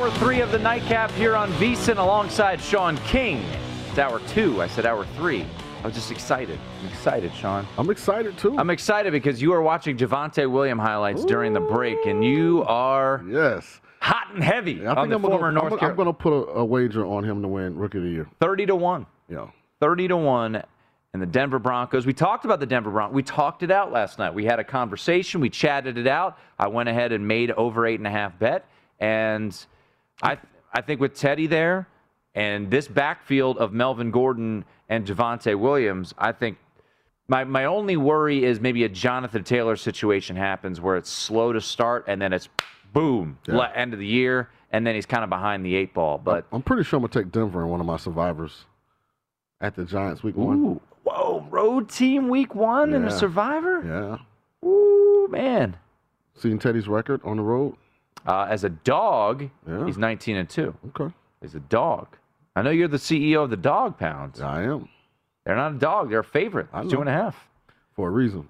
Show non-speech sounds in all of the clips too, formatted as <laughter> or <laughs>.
Hour three of the nightcap here on VSIN alongside Sean King. It's hour two. I said hour three. I was just excited. I'm excited, Sean. I'm excited too. I'm excited because you are watching Javonte William highlights Ooh. during the break, and you are yes hot and heavy I on the I'm former gonna, North. I'm, I'm going to put a, a, wager on him to win Rookie of the Year. Thirty to one. Yeah. Thirty to one. And the Denver Broncos. We talked about the Denver Broncos. We talked it out last night. We had a conversation. We chatted it out. I went ahead and made over eight and a half bet, and I I think with Teddy there and this backfield of Melvin Gordon and Javonte Williams, I think my my only worry is maybe a Jonathan Taylor situation happens where it's slow to start and then it's boom yeah. end of the year and then he's kind of behind the eight ball. But I'm pretty sure I'm gonna take Denver in one of my survivors at the Giants week Ooh, one. Whoa, road team week one yeah. and a survivor. Yeah. Ooh man. Seeing Teddy's record on the road. Uh, as a dog, yeah. he's 19 and 2. Okay. He's a dog. I know you're the CEO of the Dog Pounds. I am. They're not a dog. They're a favorite. Two and a half. For a reason.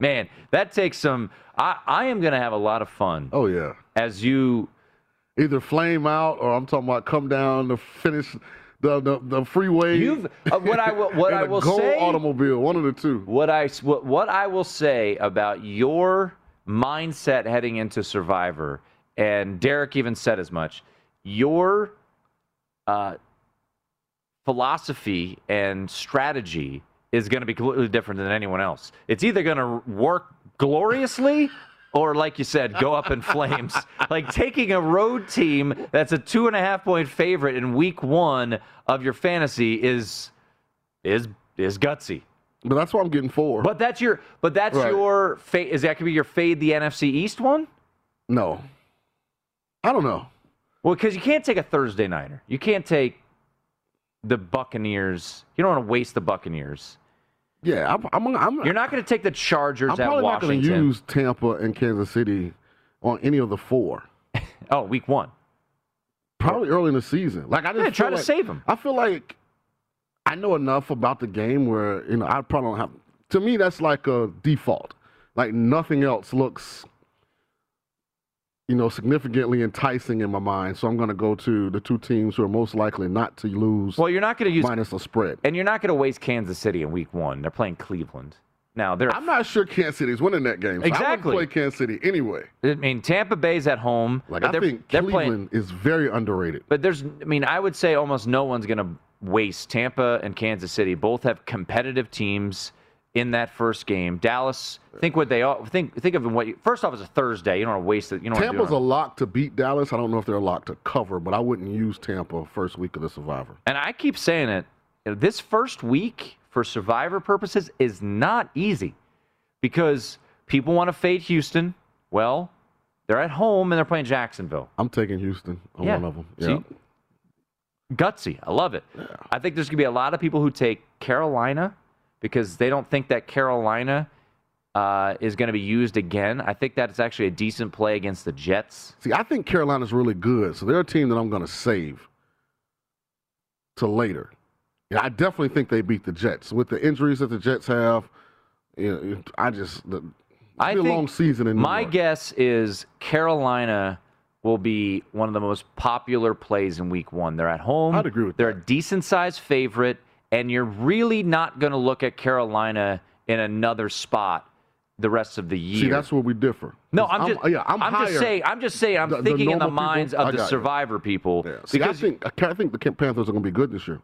Man, that takes some. I, I am going to have a lot of fun. Oh, yeah. As you. Either flame out or I'm talking about come down to finish the the, the freeway. You've uh, what I will what <laughs> I will gold say. automobile, one of the two. What I what, what I will say about your mindset heading into Survivor, and Derek even said as much. Your uh, philosophy and strategy is going to be completely different than anyone else. It's either going to work gloriously or, like you said, go up in flames. <laughs> like taking a road team that's a two and a half point favorite in week one of your fantasy is is is gutsy. But that's what I'm getting for. But that's your. But that's right. your fade. Is that could be your fade the NFC East one? No. I don't know. Well, because you can't take a Thursday nighter. You can't take the Buccaneers. You don't want to waste the Buccaneers. Yeah, I'm. I'm, I'm You're not going to take the Chargers I'm at probably not going to use Tampa and Kansas City on any of the four. <laughs> oh, week one. Probably early in the season. Like I just yeah, try to like, save them. I feel like I know enough about the game where you know I probably don't have. To me, that's like a default. Like nothing else looks, you know, significantly enticing in my mind. So I'm going to go to the two teams who are most likely not to lose. Well, you're not going to use minus a spread, and you're not going to waste Kansas City in Week One. They're playing Cleveland. Now, they're. I'm not sure Kansas City's winning that game. So exactly. I would play Kansas City anyway. I mean, Tampa Bay's at home. Like I think Cleveland playing, is very underrated. But there's, I mean, I would say almost no one's going to waste. Tampa and Kansas City both have competitive teams. in that first game. Dallas, think what they are. Think think of what. You, first off, it's a Thursday. You don't want to waste it. You don't do Tampa's it a lock to beat Dallas. I don't know if they're a lock to cover, but I wouldn't use Tampa first week of the Survivor. And I keep saying it. know, This first week, for Survivor purposes, is not easy because people want to fade Houston. Well, they're at home and they're playing Jacksonville. I'm taking Houston on Yeah. one of them. See? Yeah. gutsy. I love it. I think there's going to be a lot of people who take Carolina because they don't think that Carolina uh, is going to be used again. I think that it's actually a decent play against the Jets. See, I think Carolina's really good, so they're a team that I'm going to save to later. Yeah, I definitely think they beat the Jets with the injuries that the Jets have. You know, I just the, I it'll be a think long season in New My York. guess is Carolina will be one of the most popular plays in week one. They're at home. I'd agree with They're that. a decent sized favorite, and you're really not going to look at Carolina in another spot the rest of the year. See, that's where we differ. No, I'm just. yeah, I'm, just saying. I'm just saying. I'm The- the thinking in the normal people- minds of the got you. survivor people. Yeah. See, I think I think the Panthers are going to be good this year.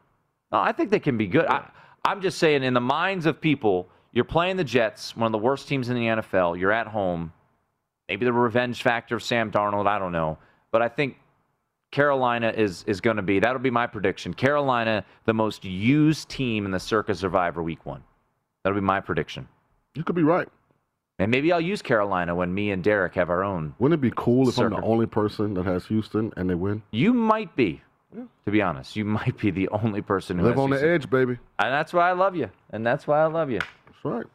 no, I think they can be good. I, I'm just saying, in the minds of people, you're playing the Jets, one of the worst teams in the NFL. You're at home. Maybe the revenge factor of Sam Darnold. I don't know, but I think Carolina is is going to be. That'll be my prediction. Carolina, the most used team in the Circa Survivor Week One. That'll be my prediction. You could be right. And maybe I'll use Carolina when me and Derek have our own. Wouldn't it be cool if I'm the only person that has Houston and they win? You might be, to be honest. You might be the only person who Live on the edge, baby. And that's why I love you. And that's why I love you. That's right.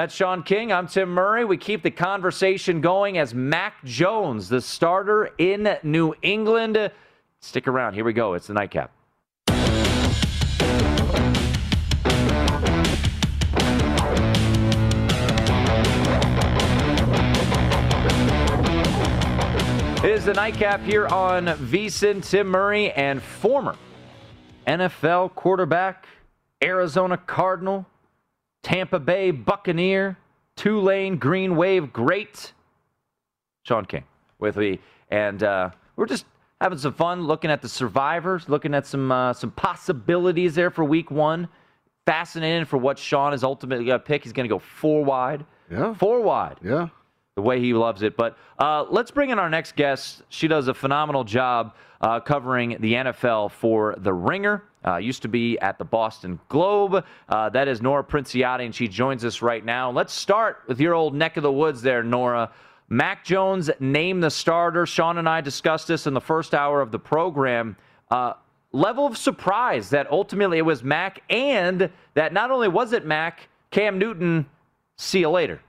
That's Sean King. I'm Tim Murray. We keep the conversation going as Mac Jones, the starter in New England. Stick around. Here we go. It's the nightcap. It is the nightcap here on VSIN, Tim Murray, and former NFL quarterback, Arizona Cardinal, Tampa Bay Buccaneer, Tulane Green Wave great, Sean King with me. And uh, we're just having some fun looking at the survivors, looking at some uh, some possibilities there for week one. Fascinated for what Sean is ultimately going to pick. He's going to go four wide. Yeah. Four wide Yeah. The way he loves it. But uh, let's bring in our next guest. She does a phenomenal job uh, covering the NFL for The Ringer. Uh, used to be at the Boston Globe. Uh, that is Nora Princiotti, and she joins us right now. Let's start with your old neck of the woods there, Nora. Mac Jones named the starter. Sean and I discussed this in the first hour of the program. Uh, level of surprise that ultimately it was Mac, and that not only was it Mac, Cam Newton, see you later.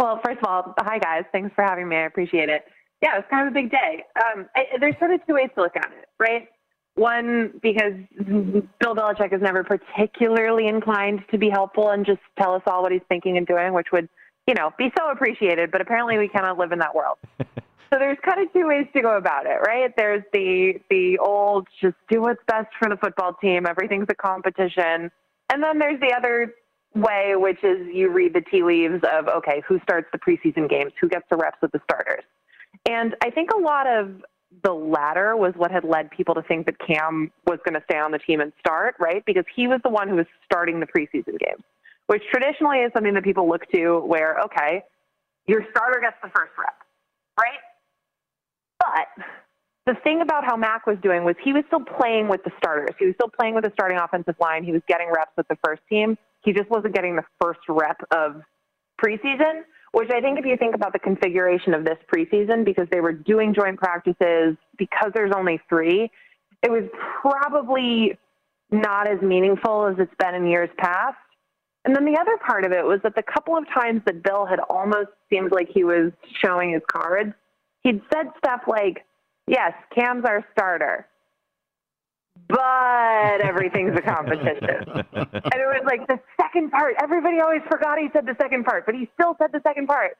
Well, first of all, hi guys. Thanks for having me. I appreciate it. Yeah, it's kind of a big day. Um, I, there's sort of two ways to look at it, right? One, because Bill Belichick is never particularly inclined to be helpful and just tell us all what he's thinking and doing, which would, you know, be so appreciated. But apparently, we cannot live in that world. <laughs> so there's kind of two ways to go about it, right? There's the the old just do what's best for the football team. Everything's a competition, and then there's the other way, which is you read the tea leaves of okay, who starts the preseason games, who gets the reps with the starters, and I think a lot of the latter was what had led people to think that Cam was going to stay on the team and start, right? Because he was the one who was starting the preseason games, which traditionally is something that people look to where, okay, your starter gets the first rep, right? But the thing about how Mac was doing was he was still playing with the starters. He was still playing with the starting offensive line. He was getting reps with the first team. He just wasn't getting the first rep of preseason, which I think if you think about the configuration of this preseason, because they were doing joint practices, because there's only three, it was probably not as meaningful as it's been in years past. And then the other part of it was that the couple of times that Bill had almost seemed like he was showing his cards, he'd said stuff like, Yes, Cam's our starter. But everything's a competition. <laughs> and it was like the second part. Everybody always forgot he said the second part, but he still said the second part.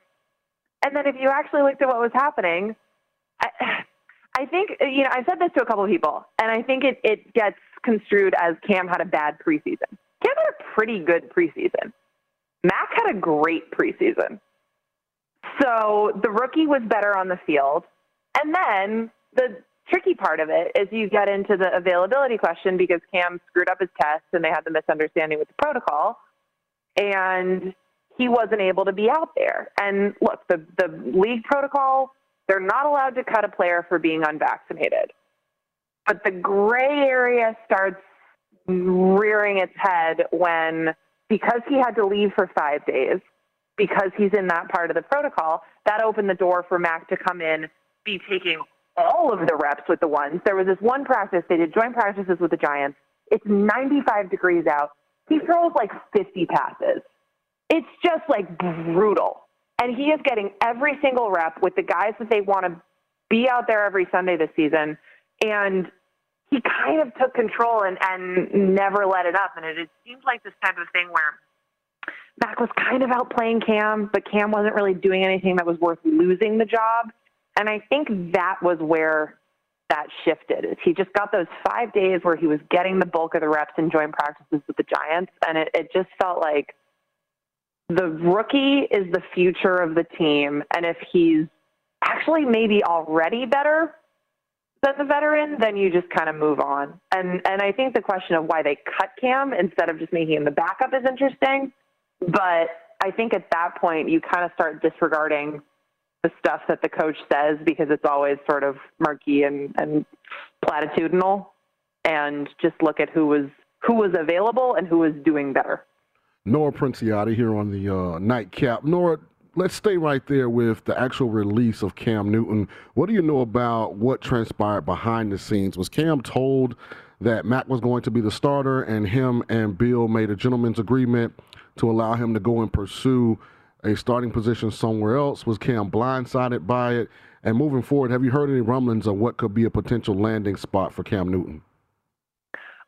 And then if you actually looked at what was happening, I, I think, you know, I said this to a couple of people, and I think it, it gets construed as Cam had a bad preseason. Cam had a pretty good preseason. Mac had a great preseason. So the rookie was better on the field. And then the tricky part of it is you get into the availability question because Cam screwed up his test and they had the misunderstanding with the protocol. and he wasn't able to be out there. And look, the, the league protocol, they're not allowed to cut a player for being unvaccinated. But the gray area starts rearing its head when, because he had to leave for five days, because he's in that part of the protocol, that opened the door for Mac to come in, be taking all of the reps with the ones. There was this one practice, they did joint practices with the Giants. It's 95 degrees out. He throws like 50 passes. It's just like brutal. And he is getting every single rep with the guys that they want to be out there every Sunday this season. And he kind of took control and, and never let it up. And it, it seems like this type of thing where Mac was kind of outplaying Cam, but Cam wasn't really doing anything that was worth losing the job. And I think that was where that shifted. He just got those five days where he was getting the bulk of the reps and joint practices with the Giants, and it, it just felt like the rookie is the future of the team. And if he's actually maybe already better than the veteran, then you just kind of move on. And and I think the question of why they cut Cam instead of just making him the backup is interesting. But I think at that point you kind of start disregarding the stuff that the coach says because it's always sort of murky and, and platitudinal and just look at who was who was available and who was doing better. Nora Princiotti here on the uh, nightcap. Nora, let's stay right there with the actual release of Cam Newton. What do you know about what transpired behind the scenes? Was Cam told that Mac was going to be the starter and him and Bill made a gentleman's agreement to allow him to go and pursue a starting position somewhere else? Was Cam blindsided by it? And moving forward, have you heard any rumblings of what could be a potential landing spot for Cam Newton?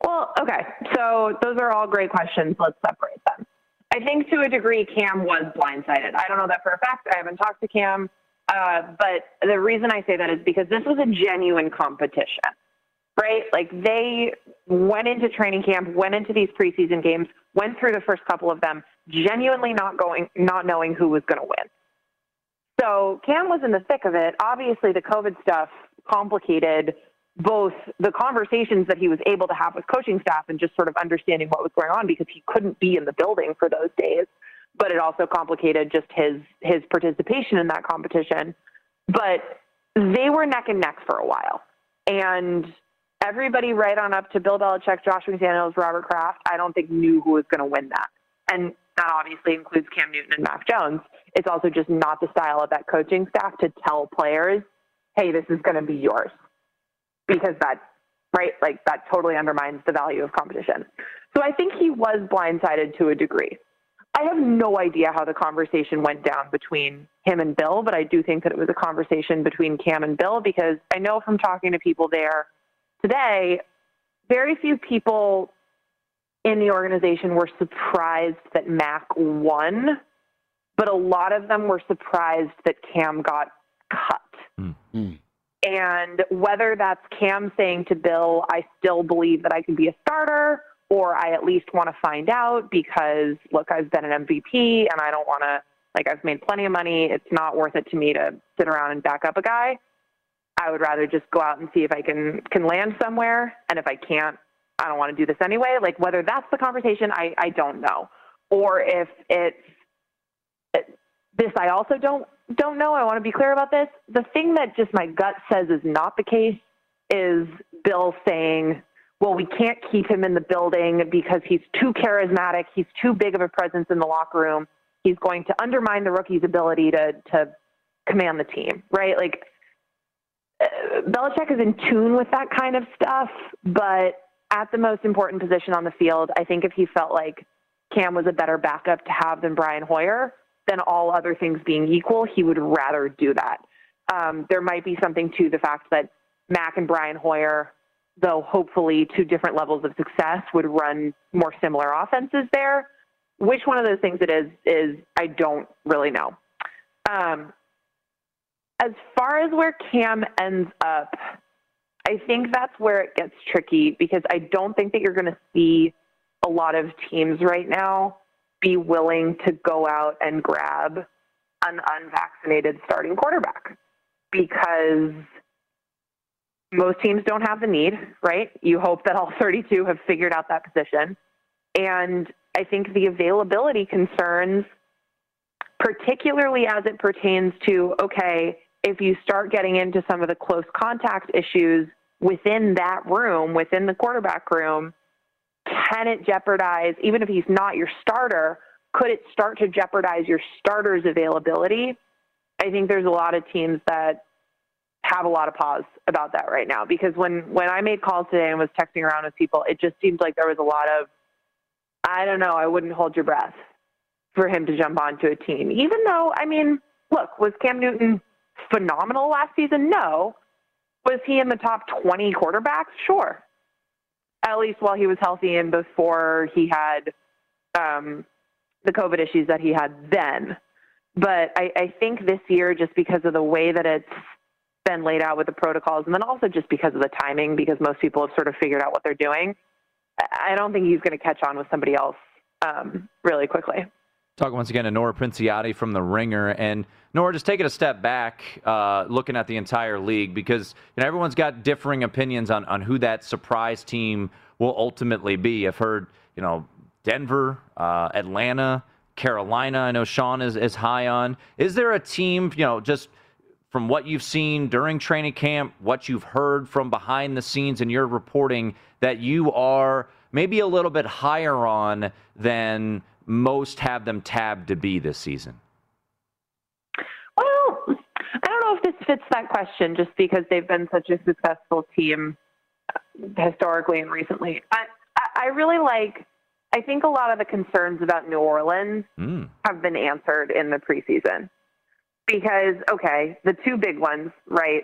Well, okay. So those are all great questions. Let's separate them. I think to a degree, Cam was blindsided. I don't know that for a fact. I haven't talked to Cam. Uh, but the reason I say that is because this was a genuine competition, right? Like they went into training camp, went into these preseason games, went through the first couple of them, genuinely not going, not knowing who was going to win. So Cam was in the thick of it. Obviously, the COVID stuff complicated both the conversations that he was able to have with coaching staff and just sort of understanding what was going on because he couldn't be in the building for those days. But it also complicated just his his participation in that competition. But they were neck and neck for a while, and everybody right on up to Bill Belichick, Josh McDaniels, Robert Kraft, I don't think knew who was going to win that. And that obviously includes Cam Newton and Mac Jones. It's also just not the style of that coaching staff to tell players, hey, this is going to be yours. Because that, right, like that totally undermines the value of competition. So I think he was blindsided to a degree. I have no idea how the conversation went down between him and Bill, but I do think that it was a conversation between Cam and Bill because I know from talking to people there today, very few people in the organization were surprised that Mac won, but a lot of them were surprised that Cam got cut. Mm. And whether that's Cam saying to Bill, I still believe that I can be a starter, or I at least want to find out because, look, I've been an MVP and I don't want to, like, I've made plenty of money. It's not worth it to me to sit around and back up a guy. I would rather just go out and see if I can can land somewhere, and if I can't, I don't want to do this anyway. Like whether that's the conversation, I I don't know, or if it's this, I also don't don't know. I want to be clear about this. The thing that just my gut says is not the case is Bill saying, "Well, we can't keep him in the building because he's too charismatic. He's too big of a presence in the locker room. He's going to undermine the rookie's ability to to command the team." Right? Like Belichick is in tune with that kind of stuff, but at the most important position on the field, I think if he felt like Cam was a better backup to have than Brian Hoyer, then all other things being equal, he would rather do that. Um, there might be something to the fact that Mac and Brian Hoyer, though hopefully to different levels of success, would run more similar offenses there. Which one of those things it is, is I don't really know. Um, as far as where Cam ends up, I think that's where it gets tricky because I don't think that you're going to see a lot of teams right now be willing to go out and grab an unvaccinated starting quarterback because most teams don't have the need, right? You hope that all <laughs> 32 have figured out that position. And I think the availability concerns, particularly as it pertains to, okay, if you start getting into some of the close contact issues within that room, within the quarterback room, can it jeopardize, even if he's not your starter, could it start to jeopardize your starter's availability? I think there's a lot of teams that have a lot of pause about that right now because when when I made calls today and was texting around with people, it just seemed like there was a lot of I don't know, I wouldn't hold your breath for him to jump onto a team. Even though, I mean, look, was Cam Newton phenomenal last season? No. Was he in the top 20 quarterbacks? Sure. At least while he was healthy and before he had um, the COVID issues that he had then. But I, I think this year, just because of the way that it's been laid out with the protocols, and then also just because of the timing, because most people have sort of figured out what they're doing, I don't think he's going to catch on with somebody else um, really quickly. Talking once again to Nora Princiotti from The Ringer. And Nora, just taking a step back, uh, looking at the entire league, because you know, everyone's got differing opinions on, on who that surprise team will ultimately be. I've heard, you know, Denver, uh, Atlanta, Carolina, I know Sean is, is high on. Is there a team, you know, just from what you've seen during training camp, what you've heard from behind the scenes in your reporting, that you are maybe a little bit higher on than most have them tabbed to be this season? Well, I don't know if this fits that question just because they've been such a successful team historically and recently. I, I really like, I think a lot of the concerns about New Orleans mm. have been answered in the preseason. Because, okay, the two big ones, right?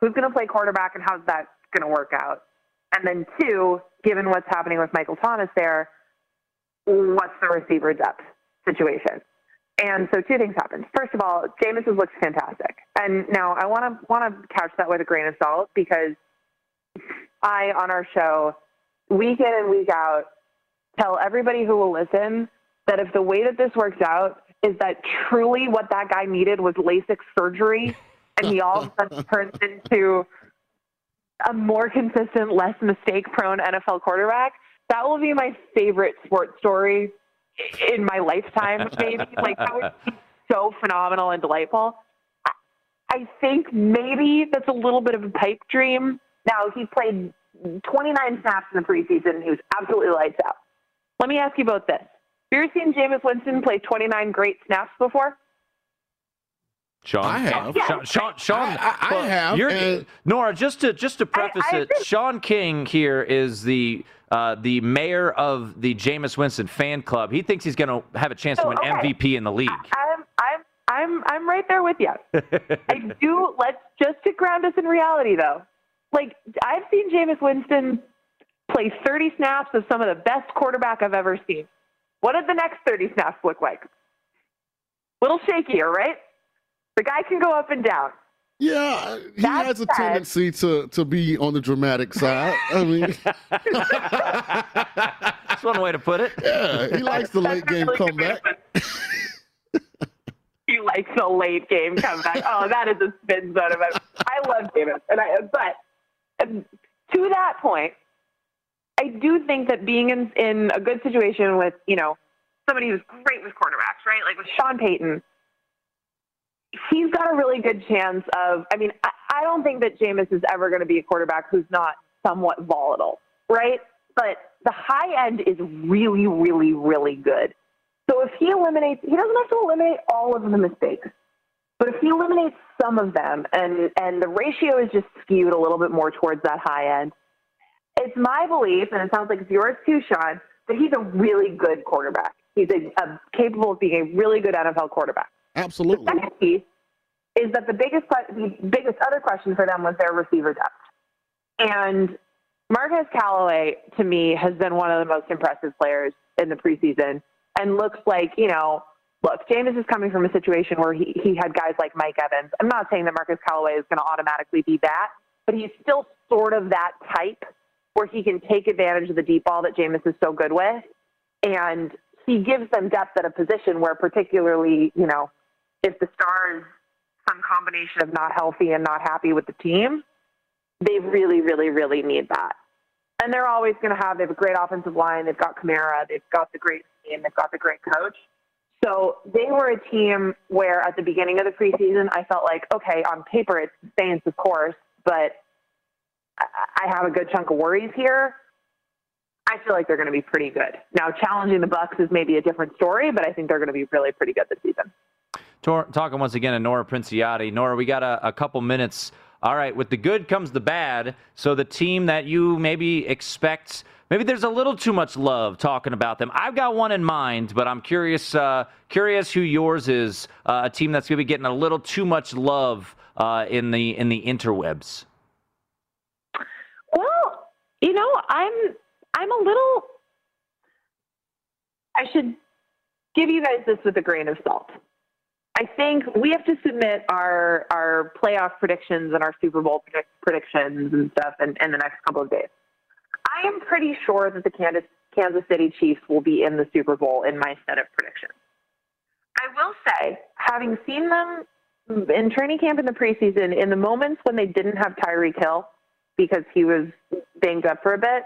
Who's going to play quarterback and how's that going to work out? And then two, given what's happening with Michael Thomas there, what's the receiver depth situation? And so two things happened. First of all, Jameis looks fantastic. And now I want to want to couch that with a grain of salt because I on our show week in and week out tell everybody who will listen that if the way that this works out is that truly what that guy needed was LASIK surgery and he all of a sudden <laughs> turns into a more consistent, less mistake prone NFL quarterback, that will be my favorite sports story in my lifetime, maybe. <laughs> like, that would be so phenomenal and delightful. I think maybe that's a little bit of a pipe dream. Now, he played 29 snaps in the preseason. He was absolutely lights out. Let me ask you about this. Have you ever seen Jameis Winston play 29 great snaps before? Sean, I have. Sean, Sean, Sean I, I, I have. And, Nora, just to just to preface I, it, Sean King here is the uh, the mayor of the Jameis Winston fan club. He thinks he's going to have a chance to win okay. MVP in the league. I'm I'm I'm I'm right there with you. <laughs> I do. Let's just to ground us in reality, though. Like I've seen Jameis Winston play 30 snaps of some of the best quarterback I've ever seen. What did the next 30 snaps look like? A Little shakier, right? The guy can go up and down. Yeah, he that has a said, tendency to to be on the dramatic side. I mean, <laughs> that's one way to put it. Yeah, he likes the late game really comeback. he likes the late game comeback. Oh, that is a spin zone of it. I love Davis, and I but um, to that point, I do think that being in in a good situation with you know somebody who's great with quarterbacks, right? Like with Sean Payton he's got a really good chance of. I mean, I, I don't think that Jameis is ever going to be a quarterback who's not somewhat volatile, right? But the high end is really, really, really good. So if he eliminates, he doesn't have to eliminate all of the mistakes, but if he eliminates some of them, and and the ratio is just skewed a little bit more towards that high end, it's my belief, and it sounds like it's yours too, Sean, that he's a really good quarterback. He's a, a capable of being a really good NFL quarterback. Absolutely. The second piece is that the biggest the biggest other question for them was their receiver depth. And Marquez Callaway, to me, has been one of the most impressive players in the preseason and looks like, you know, look, Jameis is coming from a situation where he, he had guys like Mike Evans. I'm not saying that Marquez Callaway is going to automatically be that, but he's still sort of that type where he can take advantage of the deep ball that Jameis is so good with. And he gives them depth at a position where particularly, you know, if the stars some combination of not healthy and not happy with the team, they really, really, really need that. and they're always going to have. They have a great offensive line. They've got Kamara. They've got the great team. They've got the great coach. So they were a team where at the beginning of the preseason, I felt like, okay, on paper it's the Saints, of course, but I have a good chunk of worries here. I feel like they're going to be pretty good. Now, challenging the Bucks is maybe a different story, but I think they're going to be really pretty good this season. Talking once again to Nora Princiotti. Nora, we got a, a couple minutes. All right, with the good comes the bad. So the team that you maybe expect, maybe there's a little too much love talking about them. I've got one in mind, but I'm curious, uh, curious who yours is. Uh, a team that's going to be getting a little too much love uh, in the in the interwebs. Well, you know, I'm I'm a little. I should give you guys this with a grain of salt. I think we have to submit our our playoff predictions and our Super Bowl predict, predictions and stuff in, in the next couple of days. I am pretty sure that the Kansas Kansas City Chiefs will be in the Super Bowl in my set of predictions. I will say, having seen them in training camp in the preseason, in the moments when they didn't have Tyreek Hill because he was banged up for a bit,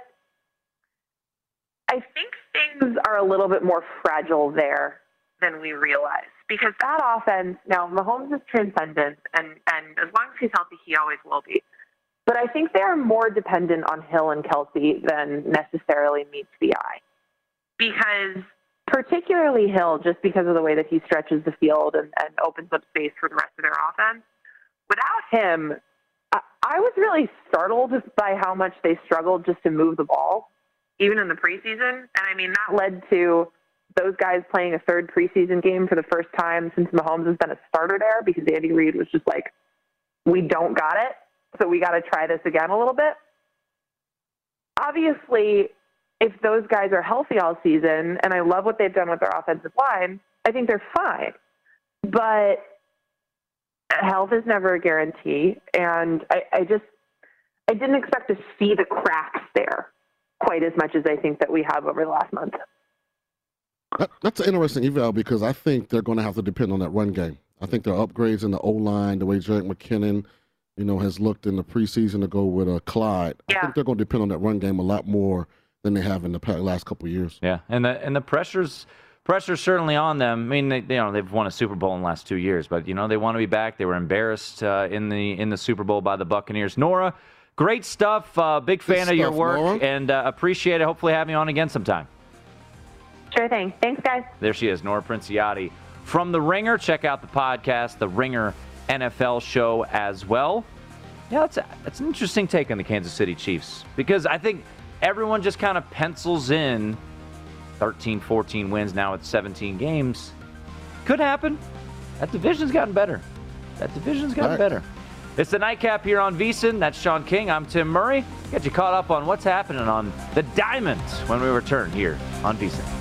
I think things are a little bit more fragile there than we realize. Because that offense, now Mahomes is transcendent, and, and as long as he's healthy, he always will be. But I think they are more dependent on Hill and Kelce than necessarily meets the eye. Because, particularly Hill, just because of the way that he stretches the field and, and opens up space for the rest of their offense, without him, I, I was really startled by how much they struggled just to move the ball even in the preseason. And I mean, that led to those guys playing a third preseason game for the first time since Mahomes has been a starter there because Andy Reid was just like, we don't got it. So we got to try this again a little bit. Obviously, if those guys are healthy all season, and I love what they've done with their offensive line, I think they're fine. But health is never a guarantee. And I, I just, I didn't expect to see the cracks there quite as much as I think that we have over the last month. That, that's an interesting eval because I think they're going to have to depend on that run game. I think their upgrades in the O line, the way Jerick McKinnon, you know, has looked in the preseason to go with uh, Clyde. Yeah. I think they're going to depend on that run game a lot more than they have in the last couple of years. Yeah, and the and the pressures pressure's certainly on them. I mean, they, you know, they've won a Super Bowl in the last two years, but you know they want to be back. They were embarrassed uh, in the in the Super Bowl by the Buccaneers. Nora, Great stuff. Uh, big fan Good of your work Laura. and uh, appreciate it. Hopefully, having you on again sometime. Sure thing. Thanks, guys. There she is, Nora Princiotti from The Ringer. Check out the podcast, The Ringer NFL show as well. Yeah, that's, that's an interesting take on the Kansas City Chiefs because I think everyone just kind of pencils in 13, 14 wins now with 17 games. Could happen. That division's gotten better. That division's gotten right. better. It's the nightcap here on VSIN. That's Sean King. I'm Tim Murray. Get you caught up on what's happening on the Diamonds when we return here on VSIN.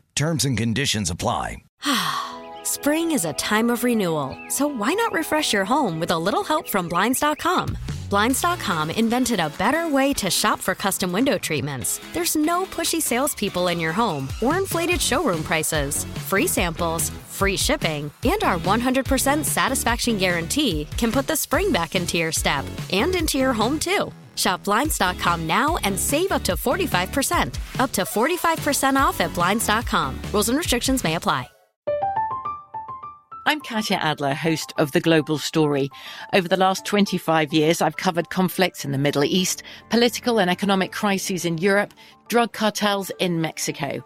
Terms and conditions apply. <sighs> Spring is a time of renewal, so why not refresh your home with a little help from Blinds.com? Blinds.com invented a better way to shop for custom window treatments. There's no pushy salespeople in your home or inflated showroom prices. Free samples, free shipping, and our 100% satisfaction guarantee can put the spring back into your step and into your home too. Shop Blinds.com now and save up to 45%. Up to 45% off at Blinds.com. Rules and restrictions may apply. I'm Katya Adler, host of The Global Story. Over the last 25 years, I've covered conflicts in the Middle East, political and economic crises in Europe, drug cartels in Mexico.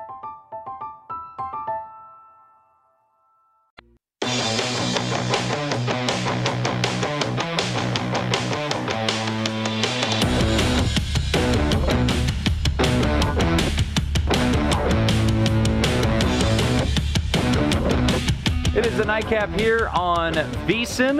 Is the nightcap here on VSIN.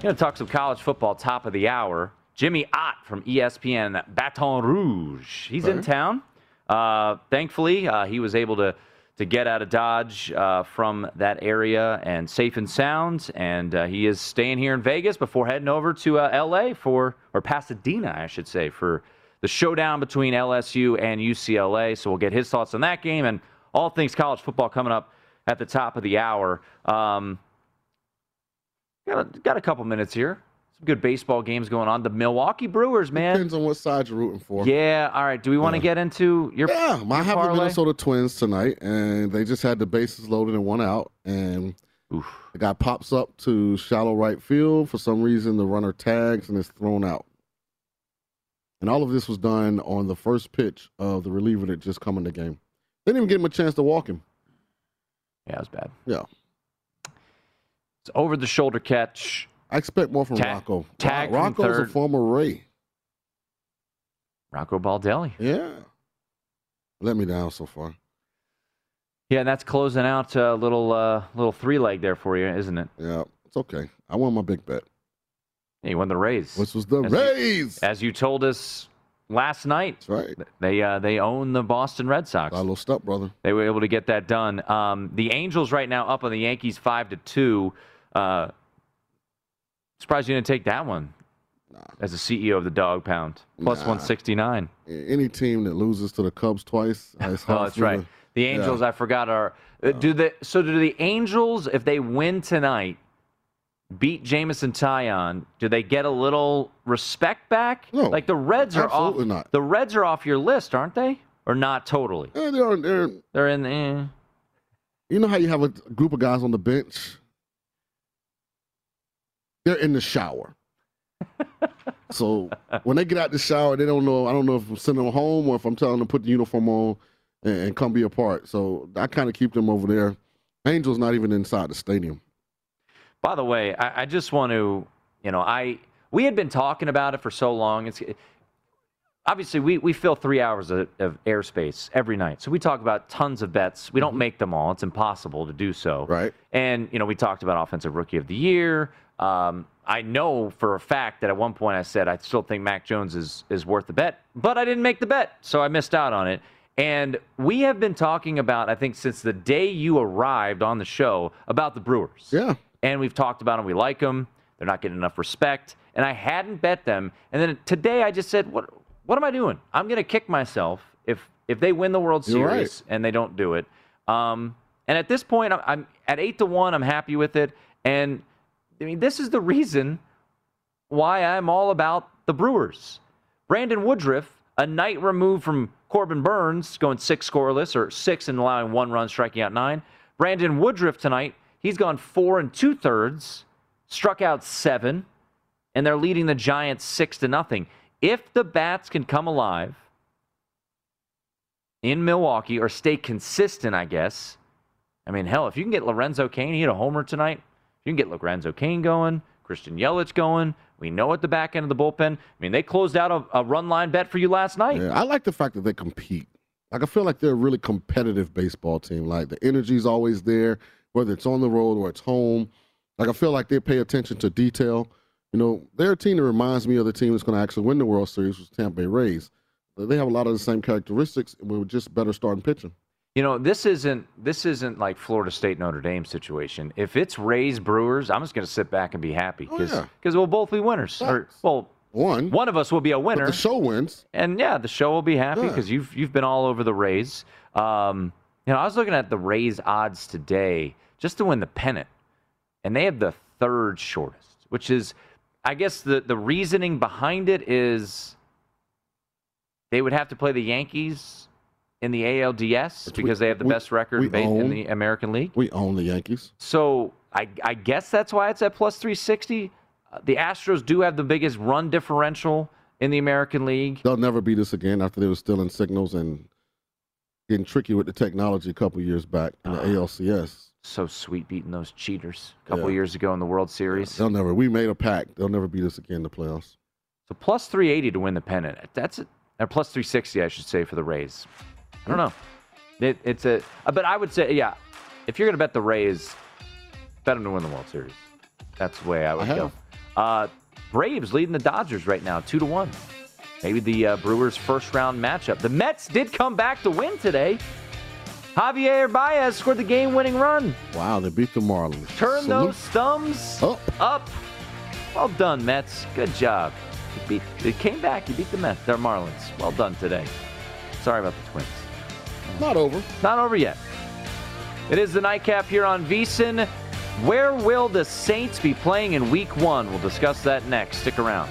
Going to talk some college football top of the hour. Jimmy Ott from ESPN Baton Rouge. He's in town. Uh, thankfully, uh, he was able to to get out of Dodge uh, from that area and safe and sound. And uh, he is staying here in Vegas before heading over to uh, LA for or Pasadena, I should say, for the showdown between LSU and UCLA. So we'll get his thoughts on that game and all things college football coming up at the top of the hour. Um, got, a, got a couple minutes here. Some good baseball games going on. The Milwaukee Brewers, man. Depends on what side you're rooting for. Yeah. All right. Do we want to Yeah. get into your? Yeah, I have the? Minnesota Twins tonight, and they just had the bases loaded and one out, and Oof. the guy pops up to shallow right field. For some reason, the runner tags and is thrown out. And all of this was done on the first pitch of the reliever that just come in the game. They didn't even give him a chance to walk him. Yeah, it was bad. Yeah, It's over the shoulder catch. I expect more from Ta- Rocco. tag from Rocco's a former Ray. Rocco Baldelli. Yeah, let me down so far. Yeah, and that's closing out a little uh, little three leg there for you, isn't it? Yeah, it's okay. I won my big bet, Yeah, you won the Rays. which was the As you- Rays. As you told us last night, That's right. they uh, they own the Boston Red Sox. A little stuck, brother. They were able to get that done. Um, the Angels right now up on the Yankees five to two. Uh, surprised you didn't take that one Nah. as the CEO of the Dog Pound plus Nah. one sixty nine. Any team that loses to the Cubs twice, <laughs> it's hard Oh, that's right. to- The Angels, Yeah. I forgot, are uh, do the so do the Angels if they win tonight, beat Jameson Taillon, do they get a little respect back? No, like the Reds are off. absolutely not. The Reds are off your list, aren't they? Or not totally? Eh, they're, they're, They're in. Eh. you know how you have a group of guys on the bench? They're in the shower. <laughs> so when they get out the shower, they don't know. I don't know if I'm sending them home or if I'm telling them to put the uniform on and, and come be a part. So I kind of keep them over there. Angels not even inside the stadium. By the way, I, I just want to, you know, I we had been talking about it for so long. It's obviously we we fill three hours of, of airspace every night, so we talk about tons of bets. We don't make them all; it's impossible to do so. Right. And you know, we talked about offensive rookie of the year. Um, I know for a fact that at one point I said I still think Mac Jones is is worth the bet, but I didn't make the bet, so I missed out on it. And we have been talking about, I think, since the day you arrived on the show about the Brewers Yeah. And we've talked about them. We like them. They're not getting enough respect, and I hadn't bet them. And then today I just said, "What? What am I doing? I'm going to kick myself if if they win the World You're right. Series and they don't do it." Um, and at this point, I'm, I'm at eight to one. I'm happy with it, and I mean, this is the reason why I'm all about the Brewers. Brandon Woodruff, a night removed from Corbin Burnes, going six scoreless or six and allowing one run, striking out nine. Brandon Woodruff tonight, he's gone four and two thirds, struck out seven, and they're leading the Giants six to nothing. If the bats can come alive in Milwaukee or stay consistent, I guess. I mean, hell, if you can get Lorenzo Cain, he hit a homer tonight. If you can get Lorenzo Cain going, Christian Yelich going, we know at the back end of the bullpen. I mean, they closed out a, a run line bet for you last night. Yeah, I like the fact that they compete. Like I feel like they're a really competitive baseball team. Like the energy's always there, whether it's on the road or it's home. Like I feel like they pay attention to detail. You know, they're a team that reminds me of the team that's going to actually win the World Series, which is Tampa Bay Rays. They have a lot of the same characteristics, and we're just better starting pitching. You know, this isn't this isn't like Florida State Notre Dame situation. If it's Rays Brewers, I'm just going to sit back and be happy Oh, because yeah. we'll both be winners. Or, well, One, one of us will be a but winner. the show wins. And yeah, the show will be happy Yeah. because you've you've been all over the Rays. Um, you know, I was looking at the Rays odds today just to win the pennant. And they have the third shortest, which is, I guess, the, the reasoning behind it is they would have to play the Yankees in the ALDS Which because we- they have the we- best record in in the American League. We own the Yankees. So I, I guess that's why it's at plus 360. Uh, the Astros do have the biggest run differential in the American League. They'll never beat us again after they were stealing signals and getting tricky with the technology a couple years back in the ALCS. So sweet beating those cheaters a couple Yeah. years ago in the World Series. They'll never. We made a pact. They'll never beat us again in the playoffs. So plus 380 to win the pennant. That's it. Or plus 360, I should say, for the Rays. I don't know. It, it's a, uh, but I would say, yeah, if you're going to bet the Rays, bet them to win the World Series. That's the way I would I go. Uh, Braves leading the Dodgers right now, two to one. Maybe the uh, Brewers' first round matchup. The Mets did come back to win today. Javier Baez scored the game winning run. Wow, they beat the Marlins. Turn Salute. those thumbs Up. up. Well done, Mets. Good job. You beat. They came back. You beat the Mets. They're Marlins. Well done today. Sorry about the Twins. Not over. Not over yet. It is the nightcap here on VSIN. Where will the Saints be playing in Week One? We'll discuss that next. Stick around.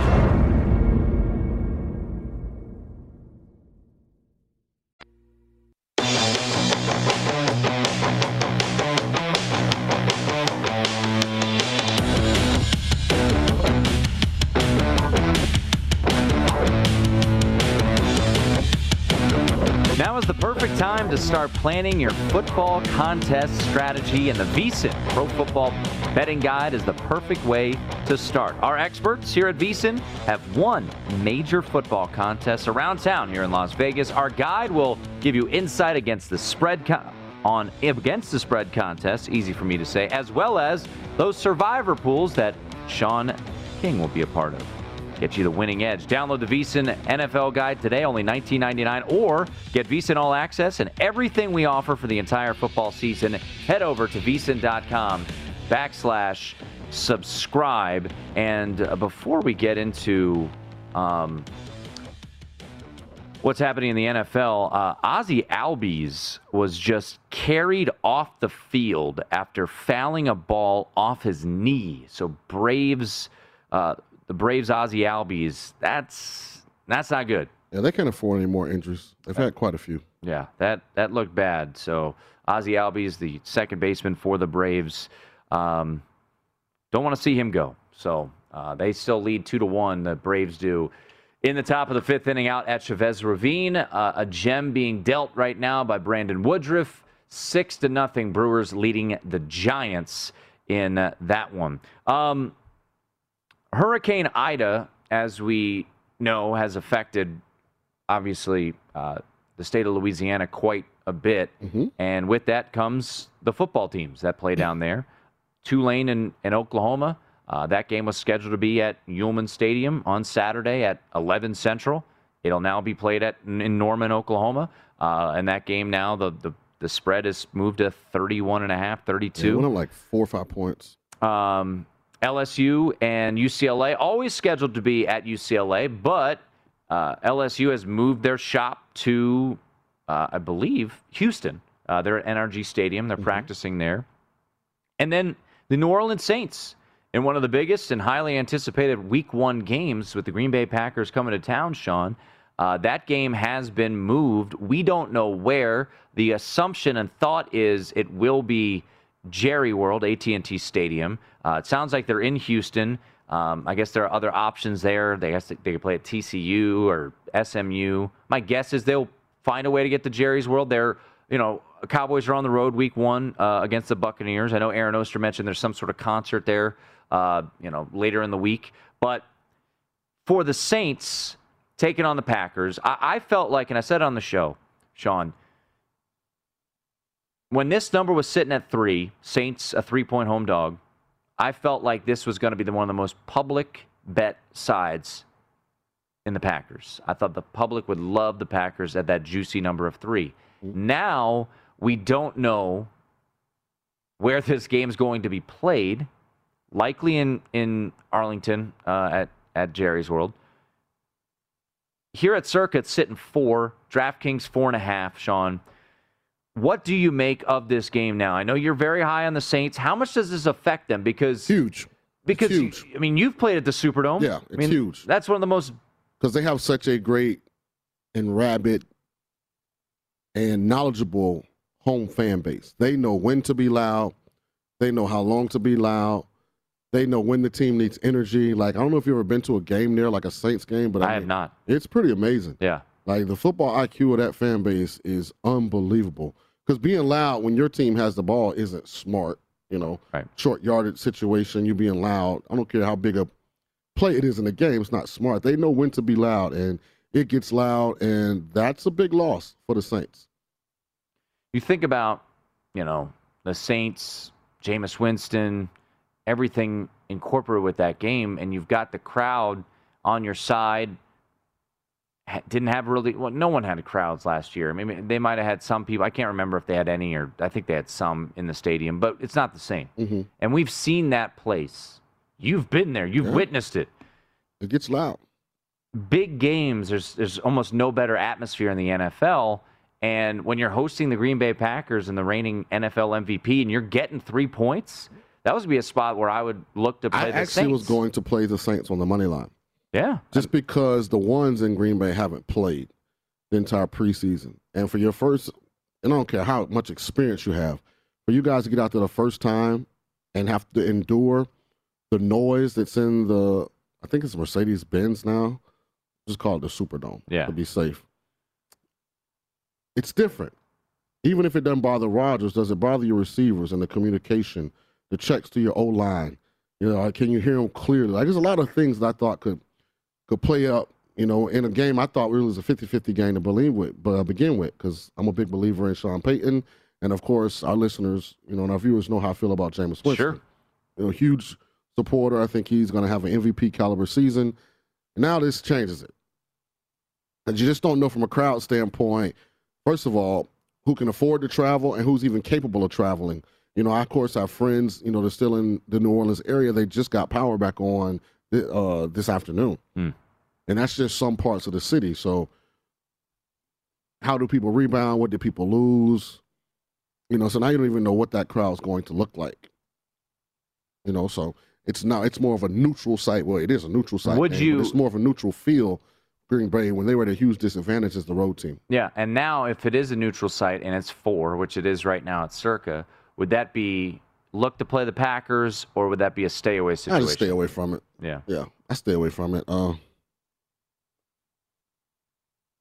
Start planning your football contest strategy, and the VSIN Pro Football Betting Guide is the perfect way to start. Our experts here at VSIN have won major football contests around town here in Las Vegas. Our guide will give you insight against the spread on against the spread contest, easy for me to say, as well as those survivor pools that Sean King will be a part of. Get you the winning edge. Download the VSIN NFL guide today, only $19.99, or get VSIN All Access and everything we offer for the entire football season. Head over to VSIN.com backslash subscribe. And uh, before we get into um, what's happening in the NFL, uh, Ozzy Albies was just carried off the field after fouling a ball off his knee. So Braves, uh, the Braves Ozzy Albies, that's that's not good. Yeah, they can't afford any more injuries. They've had quite a few. Yeah, that that looked bad. So Ozzy Albies, the second baseman for the Braves, um, don't want to see him go. So uh, they still lead two to one. The Braves do. In the top of the fifth inning, out at Chavez Ravine, uh, a gem being dealt right now by Brandon Woodruff. Six to nothing. Brewers leading the Giants in uh, that one. Um, Hurricane Ida, as we know, has affected obviously uh, the state of Louisiana quite a bit, and with that comes the football teams that play down there. Tulane and, and Oklahoma. Uh, that game was scheduled to be at Yulman Stadium on Saturday at 11 Central. It'll now be played at in Norman, Oklahoma. Uh, and that game now, the, the, the spread has moved to 31 and a half, 32. Yeah, it went up like four or five points. Um, LSU and UCLA always scheduled to be at UCLA, but uh, LSU has moved their shop to, uh, I believe, Houston. Uh, they're at NRG Stadium. They're practicing there. And then the New Orleans Saints in one of the biggest and highly anticipated Week One games with the Green Bay Packers coming to town. Sean, uh, that game has been moved. We don't know where. The assumption and thought is it will be Jerry World, AT&T Stadium. Uh, it sounds like they're in Houston. Um, I guess there are other options there. They guess they could play at TCU or SMU. My guess is they'll find a way to get to Jerry's World. They're, you know, Cowboys are on the road week one uh, against the Buccaneers. I know Aaron Oster mentioned there's some sort of concert there, uh, you know, later in the week. But for the Saints taking on the Packers, I, I felt like, and I said on the show, Sean, when this number was sitting at three, Saints a three point home dog, I felt like this was going to be the one of the most public bet sides in the Packers. I thought the public would love the Packers at that juicy number of 3 Now we don't know where this game's going to be played. Likely in in Arlington uh, at at Jerry's World. Here at Circa, sitting four. DraftKings four and a half. Sean, what do you make of this game now? I know you're very high on the Saints. How much does this affect them? Because huge. Because huge. I mean, you've played at the Superdome. Yeah, I it's mean, huge. That's one of the most because they have such a great and rabid and knowledgeable home fan base. They know when to be loud. They know how long to be loud. They know when the team needs energy. Like I don't know if you've ever been to a game there, like a Saints game, but I, I have mean, not. It's pretty amazing. Yeah. Like the football IQ of that fan base is unbelievable. Because being loud when your team has the ball isn't smart. You know, right. short yardage situation, you being loud. I don't care how big a play it is in the game. It's not smart. They know when to be loud, and it gets loud, and that's a big loss for the Saints. You think about, you know, the Saints, Jameis Winston, everything incorporated with that game, and you've got the crowd on your side. Didn't have really well. No one had crowds last year. Maybe they might have had some people. I can't remember if they had any, or I think they had some in the stadium, but it's not the same. Mm-hmm. And we've seen that place. You've been there. You've Yeah. witnessed it. It gets loud. Big games. There's there's almost no better atmosphere in the NFL. And when you're hosting the Green Bay Packers and the reigning NFL MVP, and you're getting three points, that would be a spot where I would look to play I the actually Saints. was going to play the Saints on the money line. Yeah. Just because the ones in Green Bay haven't played the entire preseason. And for your first, and I don't care how much experience you have, for you guys to get out there the first time and have to endure the noise that's in the, I think it's Mercedes Benz now, just call it the Superdome Yeah. to be safe. It's different. Even if it doesn't bother Rodgers, does it bother your receivers and the communication, the checks to your O line? You know, like, can you hear them clearly? Like, there's a lot of things that I thought could could play up. You know, in a game I thought it was a 50-50 game to believe with, but uh, begin with, because I'm a big believer in Sean Payton, and of course our listeners, you know, and our viewers know how I feel about Jameis Winston. Sure. You know, huge supporter. I think he's going to have an MVP caliber season. Now this changes it. And you just don't know from a crowd standpoint, first of all, who can afford to travel and who's even capable of traveling. You know, I, of course, have friends, you know, they're still in the New Orleans area. They just got power back on uh, this afternoon. Hmm. And that's just some parts of the city. So, how do people rebound? What do people lose? You know, so now you don't even know what that crowd's going to look like. You know, so it's not. It's more of a neutral site. Well, it is a neutral site. Would game, you- It's more of a neutral feel. Green Bay when they were at a huge disadvantage as the road team. Yeah, and now if it is a neutral site and it's four, which it is right now at Circa, would that be look to play the Packers or would that be a stay away situation? I just stay away from it. Yeah. Yeah, I stay away from it. Uh,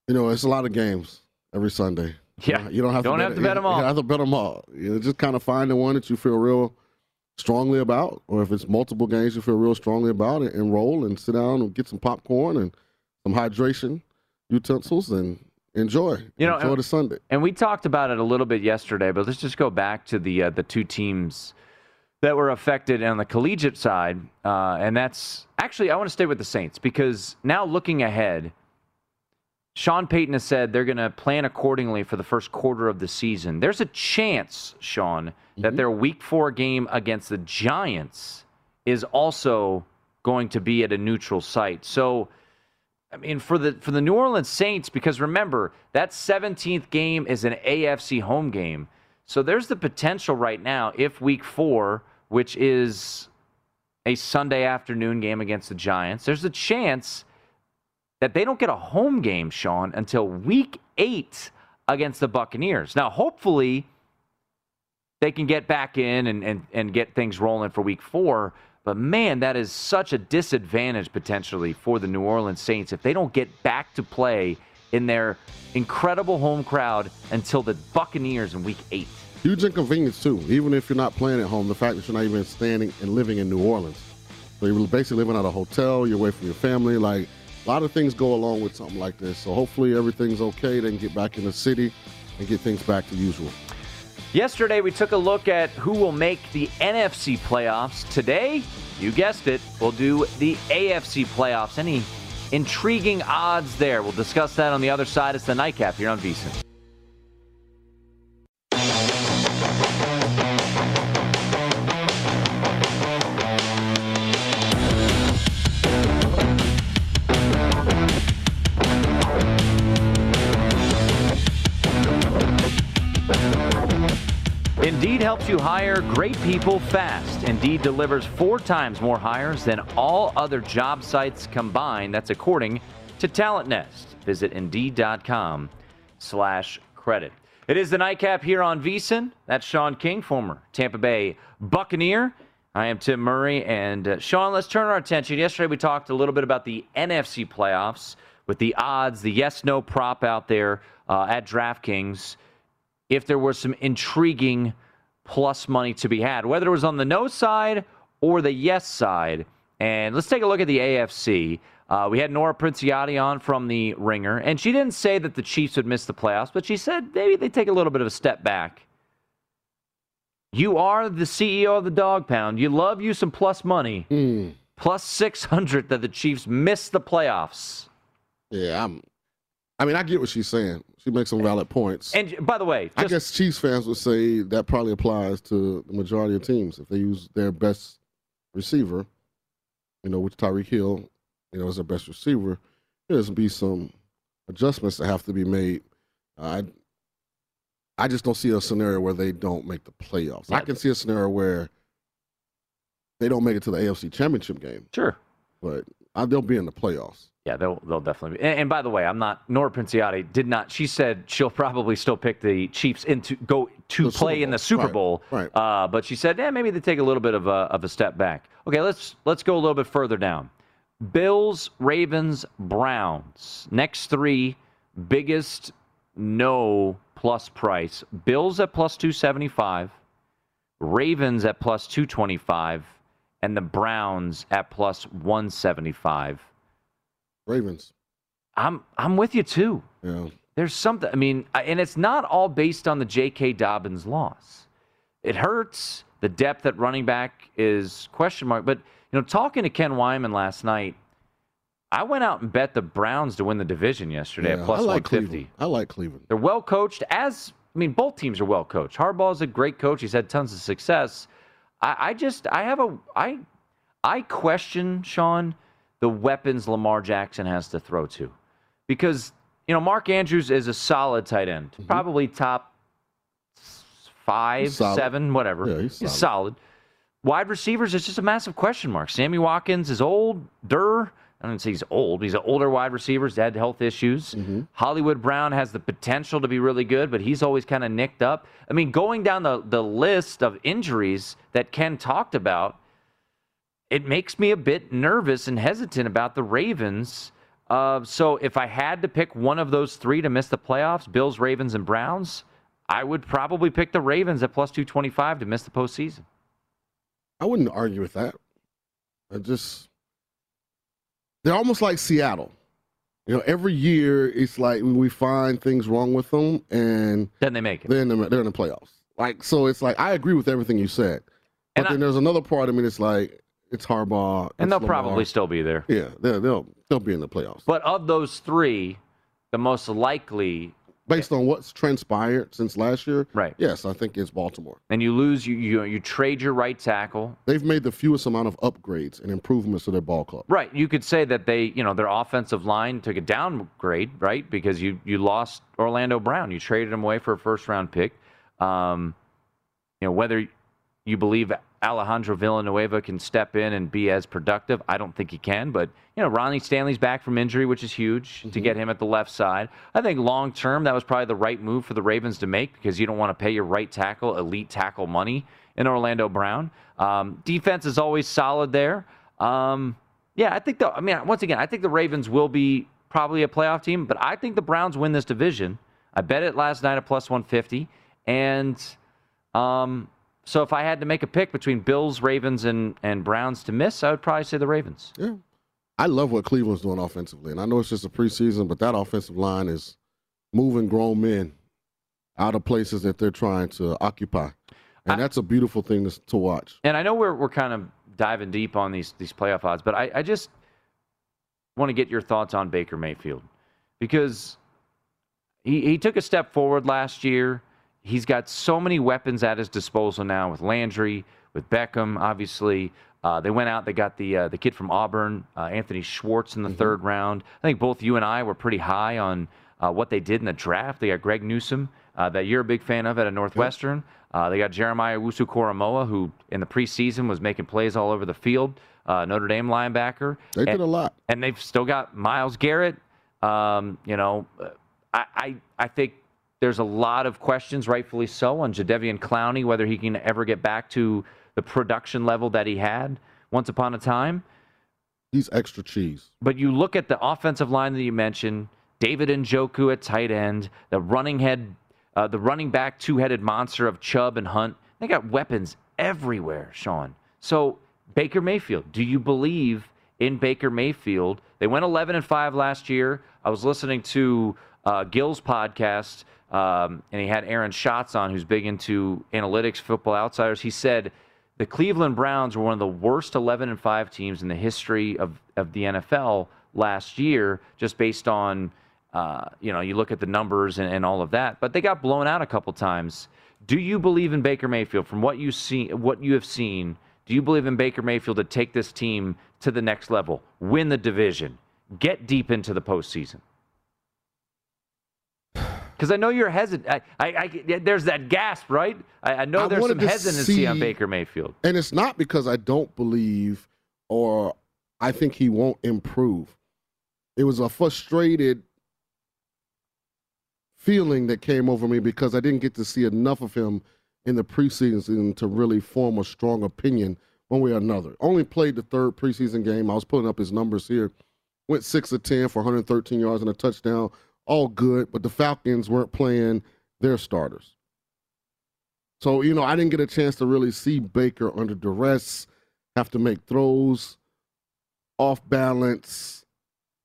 you know, it's a lot of games every Sunday. Yeah, you don't have don't to have bet, to bet them all. You have to bet them all. You know, just kind of find the one that you feel real strongly about, or if it's multiple games you feel real strongly about, and, and roll and sit down and get some popcorn and some hydration utensils and enjoy. You know, enjoy and- the Sunday. And we talked about it a little bit yesterday, but let's just go back to the uh, the two teams that were affected on the collegiate side, uh, and that's actually I want to stay with the Saints because now looking ahead, Sean Payton has said they're going to plan accordingly for the first quarter of the season. There's a chance, Sean, that mm-hmm. their Week Four game against the Giants is also going to be at a neutral site. So. I mean, for the for the New Orleans Saints, because remember that 17th game is an AFC home game, so there's the potential right now if Week Four, which is a Sunday afternoon game against the Giants, there's a chance that they don't get a home game, Sean, until Week Eight against the Buccaneers. Now, hopefully, they can get back in and and, and get things rolling for Week Four. But man, that is such a disadvantage potentially for the New Orleans Saints if they don't get back to play in their incredible home crowd until the Buccaneers in week eight. Huge inconvenience too. Even if you're not playing at home, the fact that you're not even standing and living in New Orleans, so you're basically living at a hotel. You're away from your family. Like a lot of things go along with something like this. So hopefully everything's okay. They can get back in the city and get things back to usual. Yesterday, we took a look at who will make the NFC playoffs. Today, you guessed it, we'll do the AFC playoffs. Any intriguing odds there? We'll discuss that on the other side. It's the nightcap here on VSiN. Indeed helps you hire great people fast. Indeed delivers four times more hires than all other job sites combined. That's according to Talent Nest. Visit Indeed.com slash credit. It is the nightcap here on VSiN. That's Sean King, former Tampa Bay Buccaneer. I am Tim Murray. And uh, Sean, let's turn our attention. Yesterday we talked a little bit about the NFC playoffs with the odds, the yes-no prop out there uh, at DraftKings if there were some intriguing plus money to be had, whether it was on the no side or the yes side. And let's take a look at the AFC. Uh, we had Nora Princiotti on from the Ringer, and she didn't say that the Chiefs would miss the playoffs, but she said maybe they take a little bit of a step back. You are the CEO of the Dog Pound. You love you some plus money. Plus 600 that the Chiefs miss the playoffs. Yeah, I'm. I mean, I get what she's saying. She makes some valid points. And by the way, I guess Chiefs fans would say that probably applies to the majority of teams if they use their best receiver, you know, which Tyreek Hill, you know, is their best receiver. There's be some adjustments that have to be made. I I just don't see a scenario where they don't make the playoffs. I can see a scenario where they don't make it to the AFC Championship game. Sure. But uh, they'll be in the playoffs. Yeah, they'll they'll definitely be. And, and by the way, I'm not Nora Princiotti did not. She said she'll probably still pick the Chiefs into go to The play in the Super Right, Bowl. right. Uh, but she said, yeah, maybe they take a little bit of a of a step back. Okay, let's let's go a little bit further down. Bills, Ravens, Browns. Next three biggest no plus price. Bills at plus 275, Ravens at plus 225, and the Browns at plus 175. Ravens. I'm I'm with you too. Yeah. There's something. I mean, and it's not all based on the J.K. Dobbins loss. It hurts. The depth at running back is question mark. But you know, talking to Ken Wyman last night, I went out and bet the Browns to win the division yesterday Yeah, at plus I like 150. Cleveland. I like Cleveland. They're well coached. As I mean, both teams are well coached. Harbaugh's a great coach. He's had tons of success. I, I just I have a I I question Sean the weapons Lamar Jackson has to throw to, because you know Mark Andrews is a solid tight end, probably top five, Mm-hmm. Seven, whatever. Yeah, he's solid. solid. Wide receivers, it's just a massive question mark. Sammy Watkins is old. Durr, I don't say he's old. He's an older wide receiver. He's had health issues. Mm-hmm. Hollywood Brown has the potential to be really good, but he's always kind of nicked up. I mean, going down the, the list of injuries that Ken talked about, it makes me a bit nervous and hesitant about the Ravens Uh, so if I had to pick one of those three to miss the playoffs, Bills, Ravens, and Browns, I would probably pick the Ravens at plus 225 to miss the postseason. I wouldn't argue with that. I just they're almost like Seattle. You know, every year it's like we find things wrong with them, and then they make it. They're in the, they're in the playoffs. Like so, it's like I agree with everything you said, but then there's another part of me that's like it's Harbaugh, And it's they'll Lamar. probably still be there. yeah, they'll they'll they'll be in the playoffs But of those three, the most likely, based on what's transpired since last year. Right. Yes, I think it's Baltimore. and you lose, you you, you trade your right tackle. They've made the fewest amount of upgrades and improvements to their ball club. Right. You could say that they, you know, their offensive line took a downgrade, right? Because you you lost Orlando Brown. You traded him away for a first round pick. Um, you know, whether you believe Alejandro Villanueva can step in and be as productive, I don't think he can. But you know, Ronnie Stanley's back from injury, which is huge to get him at the left side. I think long term that was probably the right move for the Ravens to make because you don't want to pay your right tackle elite tackle money in Orlando Brown. Um, defense is always solid there. Um, yeah, I think the. I mean, once again, I think the Ravens will be probably a playoff team, but I think the Browns win this division. I bet it last night at plus 150, and um, so if I had to make a pick between Bills, Ravens, and and Browns to miss, I would probably say the Ravens. Yeah. I love what Cleveland's doing offensively. And I know it's just a preseason, but that offensive line is moving grown men out of places that they're trying to occupy. And that's a beautiful thing to, to watch. And I know we're we're kind of diving deep on these these playoff odds, but I, I just want to get your thoughts on Baker Mayfield because he he took a step forward last year. He's got so many weapons at his disposal now with Landry, with Beckham, obviously. Uh, they went out. They got the uh, the kid from Auburn, uh, Anthony Schwartz, in the third round. I think both you and I were pretty high on uh, what they did in the draft. They got Greg Newsome, uh, that you're a big fan of at a Northwestern. Uh, they got Jeremiah Owusu-Koramoah, who in the preseason was making plays all over the field. Uh, Notre Dame linebacker. They did And- a lot. and they've still got Myles Garrett. Um, you know, I, I I think there's a lot of questions, rightfully so, on Jadeveon Clowney whether he can ever get back to the production level that he had once upon a time. He's extra cheese. But you look at the offensive line that you mentioned, David Njoku at tight end, the running head, uh, the running back two-headed monster of Chubb and Hunt. They got weapons everywhere, Sean. So Baker Mayfield, do you believe in Baker Mayfield? They went 11 and five last year. I was listening to uh, Gill's podcast, um, and he had Aaron Schatz on, who's big into analytics, football outsiders. He said the Cleveland Browns were one of the worst 11 and 5 teams in the history of, of the NFL last year, just based on, uh, you know, you look at the numbers and, and all of that. But they got blown out a couple times. Do you believe in Baker Mayfield from what you see, what you have seen? Do you believe in Baker Mayfield to take this team to the next level, win the division, get deep into the postseason? Because I know you're hesitant. I, I, I, there's that gasp, right? I, I know there's some hesitancy on Baker Mayfield. And it's not because I don't believe or I think he won't improve. It was a frustrated feeling that came over me because I didn't get to see enough of him in the preseason to really form a strong opinion one way or another. Only played the third preseason game. I was pulling up his numbers here. Went 6 of 10 for 113 yards and a touchdown. All good, but the Falcons weren't playing their starters. So, you know, I didn't get a chance to really see Baker under duress, have to make throws, off balance,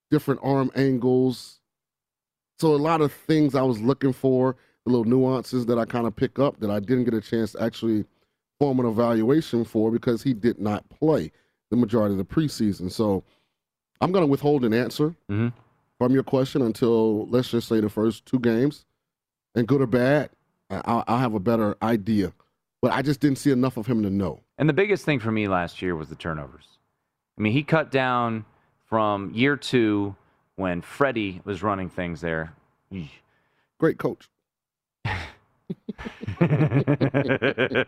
different arm angles. So, a lot of things I was looking for, the little nuances that I kind of pick up that I didn't get a chance to actually form an evaluation for because he did not play the majority of the preseason. So, I'm going to withhold an answer Mm-hmm. From your question until, let's just say, the first two games. And good or bad, I- I'll, I'll have a better idea. But I just didn't see enough of him to know. And the biggest thing for me last year was the turnovers. I mean, he cut down from year two when Freddie was running things there. Great coach. I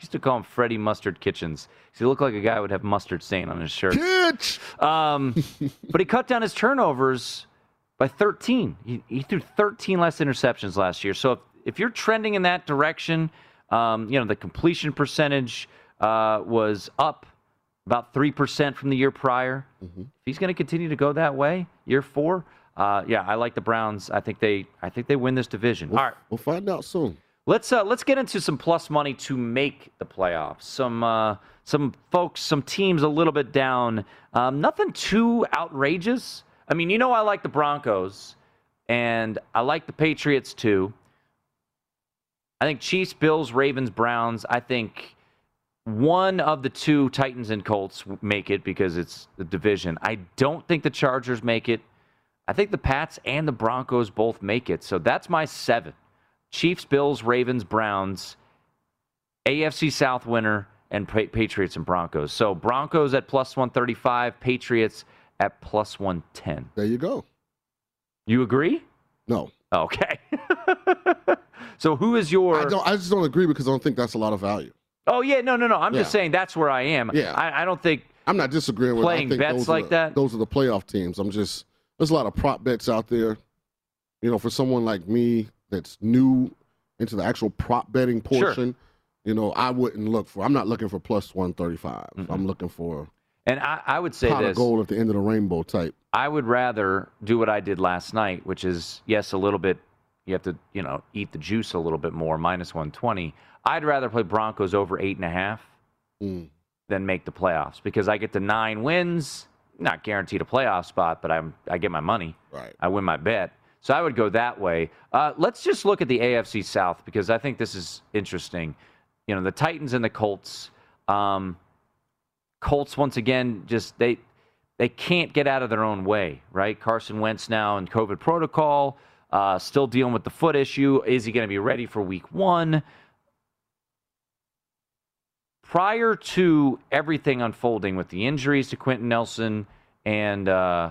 used to call him Freddie Mustard Kitchens. He looked like a guy who would have mustard stain on his shirt. Kitch! Um, but he cut down his turnovers by 13. He, he threw 13 less interceptions last year. So if, if you're trending in that direction, um, you know, the completion percentage uh, was up about 3% from the year prior. Mm-hmm. If he's going to continue to go that way, year four, uh, yeah, I like the Browns. I think they, I think they win this division. We'll, All right, we'll find out soon. let's uh, let's get into some plus money to make the playoffs. Some uh, some folks, some teams a little bit down. Um, nothing too outrageous. I mean, you know, I like the Broncos, and I like the Patriots too. I think Chiefs, Bills, Ravens, Browns. I think one of the two Titans and Colts make it because it's the division. I don't think the Chargers make it. I think the Pats and the Broncos both make it. So that's my seven. Chiefs, Bills, Ravens, Browns, AFC South winner, and Patriots and Broncos. So Broncos at plus 135, Patriots at plus 110. There you go. You agree? No. Okay. <laughs> so who is your. I don't. I just don't agree because I don't think that's a lot of value. Oh, yeah, no, no, no. I'm just saying that's where I am. Yeah. I, I don't think. I'm not disagreeing with Playing I think bets those like the- that? Those are the playoff teams. I'm just there's a lot of prop bets out there. You know, for someone like me that's new into the actual prop betting Sure. portion, you know, I wouldn't look for. I'm not looking for plus 135. I'm looking for And I, I would say this. gold at the end of the rainbow type. I would rather do what I did last night, which is yes, a little bit. You have to, you know, eat the juice a little bit more, minus 120. I'd rather play Broncos over eight and a half Mm. than make the playoffs because I get to nine wins, not guaranteed a playoff spot, but I'm I get my money. Right. I win my bet. So I would go that way. Uh, let's just look at the AFC South because I think this is interesting. You know, the Titans and the Colts. Um, Colts once again just they they can't get out of their own way, right? Carson Wentz now in COVID protocol, uh, still dealing with the foot issue. Is he going to be ready for Week One? Prior to everything unfolding with the injuries to Quenton Nelson and uh,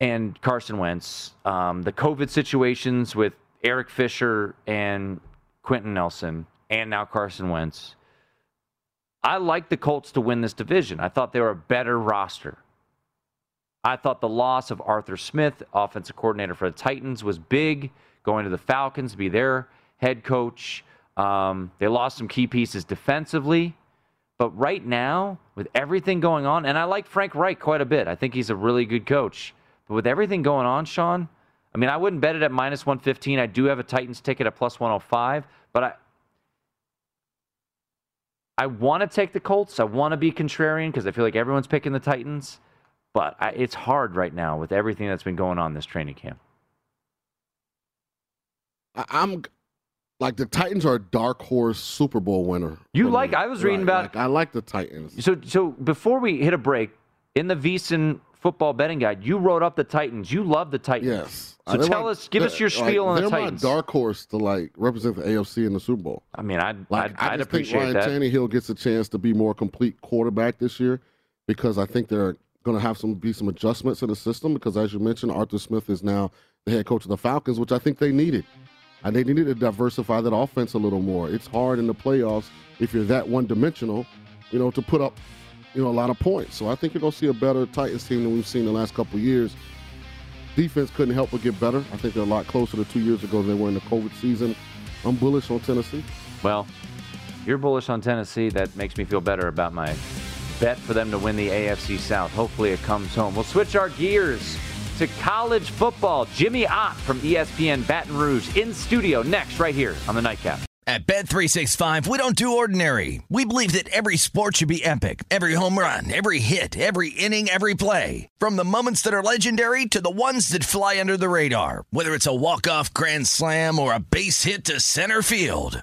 and Carson Wentz, um, the COVID situations with Eric Fisher and Quenton Nelson, and now Carson Wentz. I like the Colts to win this division. I thought they were a better roster. I thought the loss of Arthur Smith, offensive coordinator for the Titans, was big. Going to the Falcons to be their head coach. Um, they lost some key pieces defensively. But right now, with everything going on, and I like Frank Reich quite a bit. I think he's a really good coach. But with everything going on, Sean, I mean, I wouldn't bet it at minus 115. I do have a Titans ticket at plus 105, but I, I want to take the Colts. I want to be contrarian because I feel like everyone's picking the Titans. But I, it's hard right now with everything that's been going on this training camp. I'm like the Titans are a dark horse Super Bowl winner. You like- me. I was reading Right, about- like, I like the Titans. So, so before we hit a break, in the VSiN football betting guide, you wrote up the Titans. You love the Titans. Yes. So They're tell my- us, give us your spiel like, on the Titans. they're my dark horse to like represent the AFC in the Super Bowl. I mean, I'd, Like, I'd, I I'd just appreciate think that. Ryan Tannehill gets a chance to be more complete quarterback this year because I think they're going to have some be some adjustments in the system because, as you mentioned, Arthur Smith is now the head coach of the Falcons, which I think they needed. And they needed to diversify that offense a little more. It's hard in the playoffs if you're that one dimensional, you know, to put up, you know, a lot of points. So I think you're to see a better Titans team than we've seen the last couple years. Defense couldn't help but get better. I think they're a lot closer to two years ago than they were in the COVID season. I'm bullish on Tennessee. Well, you're bullish on Tennessee. That makes me feel better about my bet for them to win the AFC South. Hopefully, it comes home. We'll switch our gears to college football. Jimmy Ott from ESPN Baton Rouge in studio next, right here on the Nightcap. At Bet365, we don't do ordinary. We believe that every sport should be epic. Every home run, every hit, every inning, every play. From the moments that are legendary to the ones that fly under the radar. Whether it's a walk-off grand slam or a base hit to center field.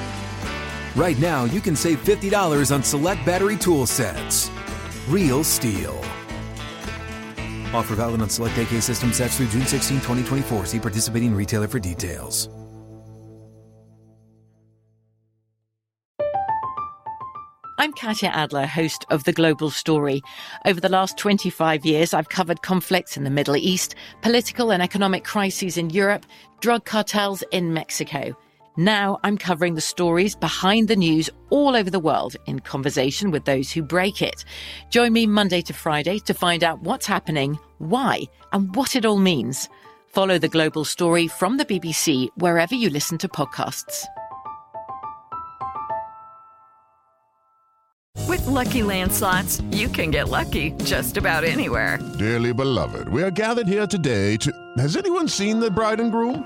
right now you can save $50 on select battery tool sets. Real STIHL. Offer valid on select AK system sets through June 16, 2024. See participating retailer for details. I'm Katya Adler, host of The Global Story. Over the last 25 years, I've covered conflicts in the Middle East, political and economic crises in Europe, drug cartels in Mexico. Now I'm covering the stories behind the news all over the world in conversation with those who break it. Join me Monday to Friday to find out what's happening, why, and what it all means. Follow the global story from the BBC wherever you listen to podcasts. With Lucky Land slots, you can get lucky just about anywhere. Dearly beloved, we are gathered here today to. Has anyone seen the bride and groom?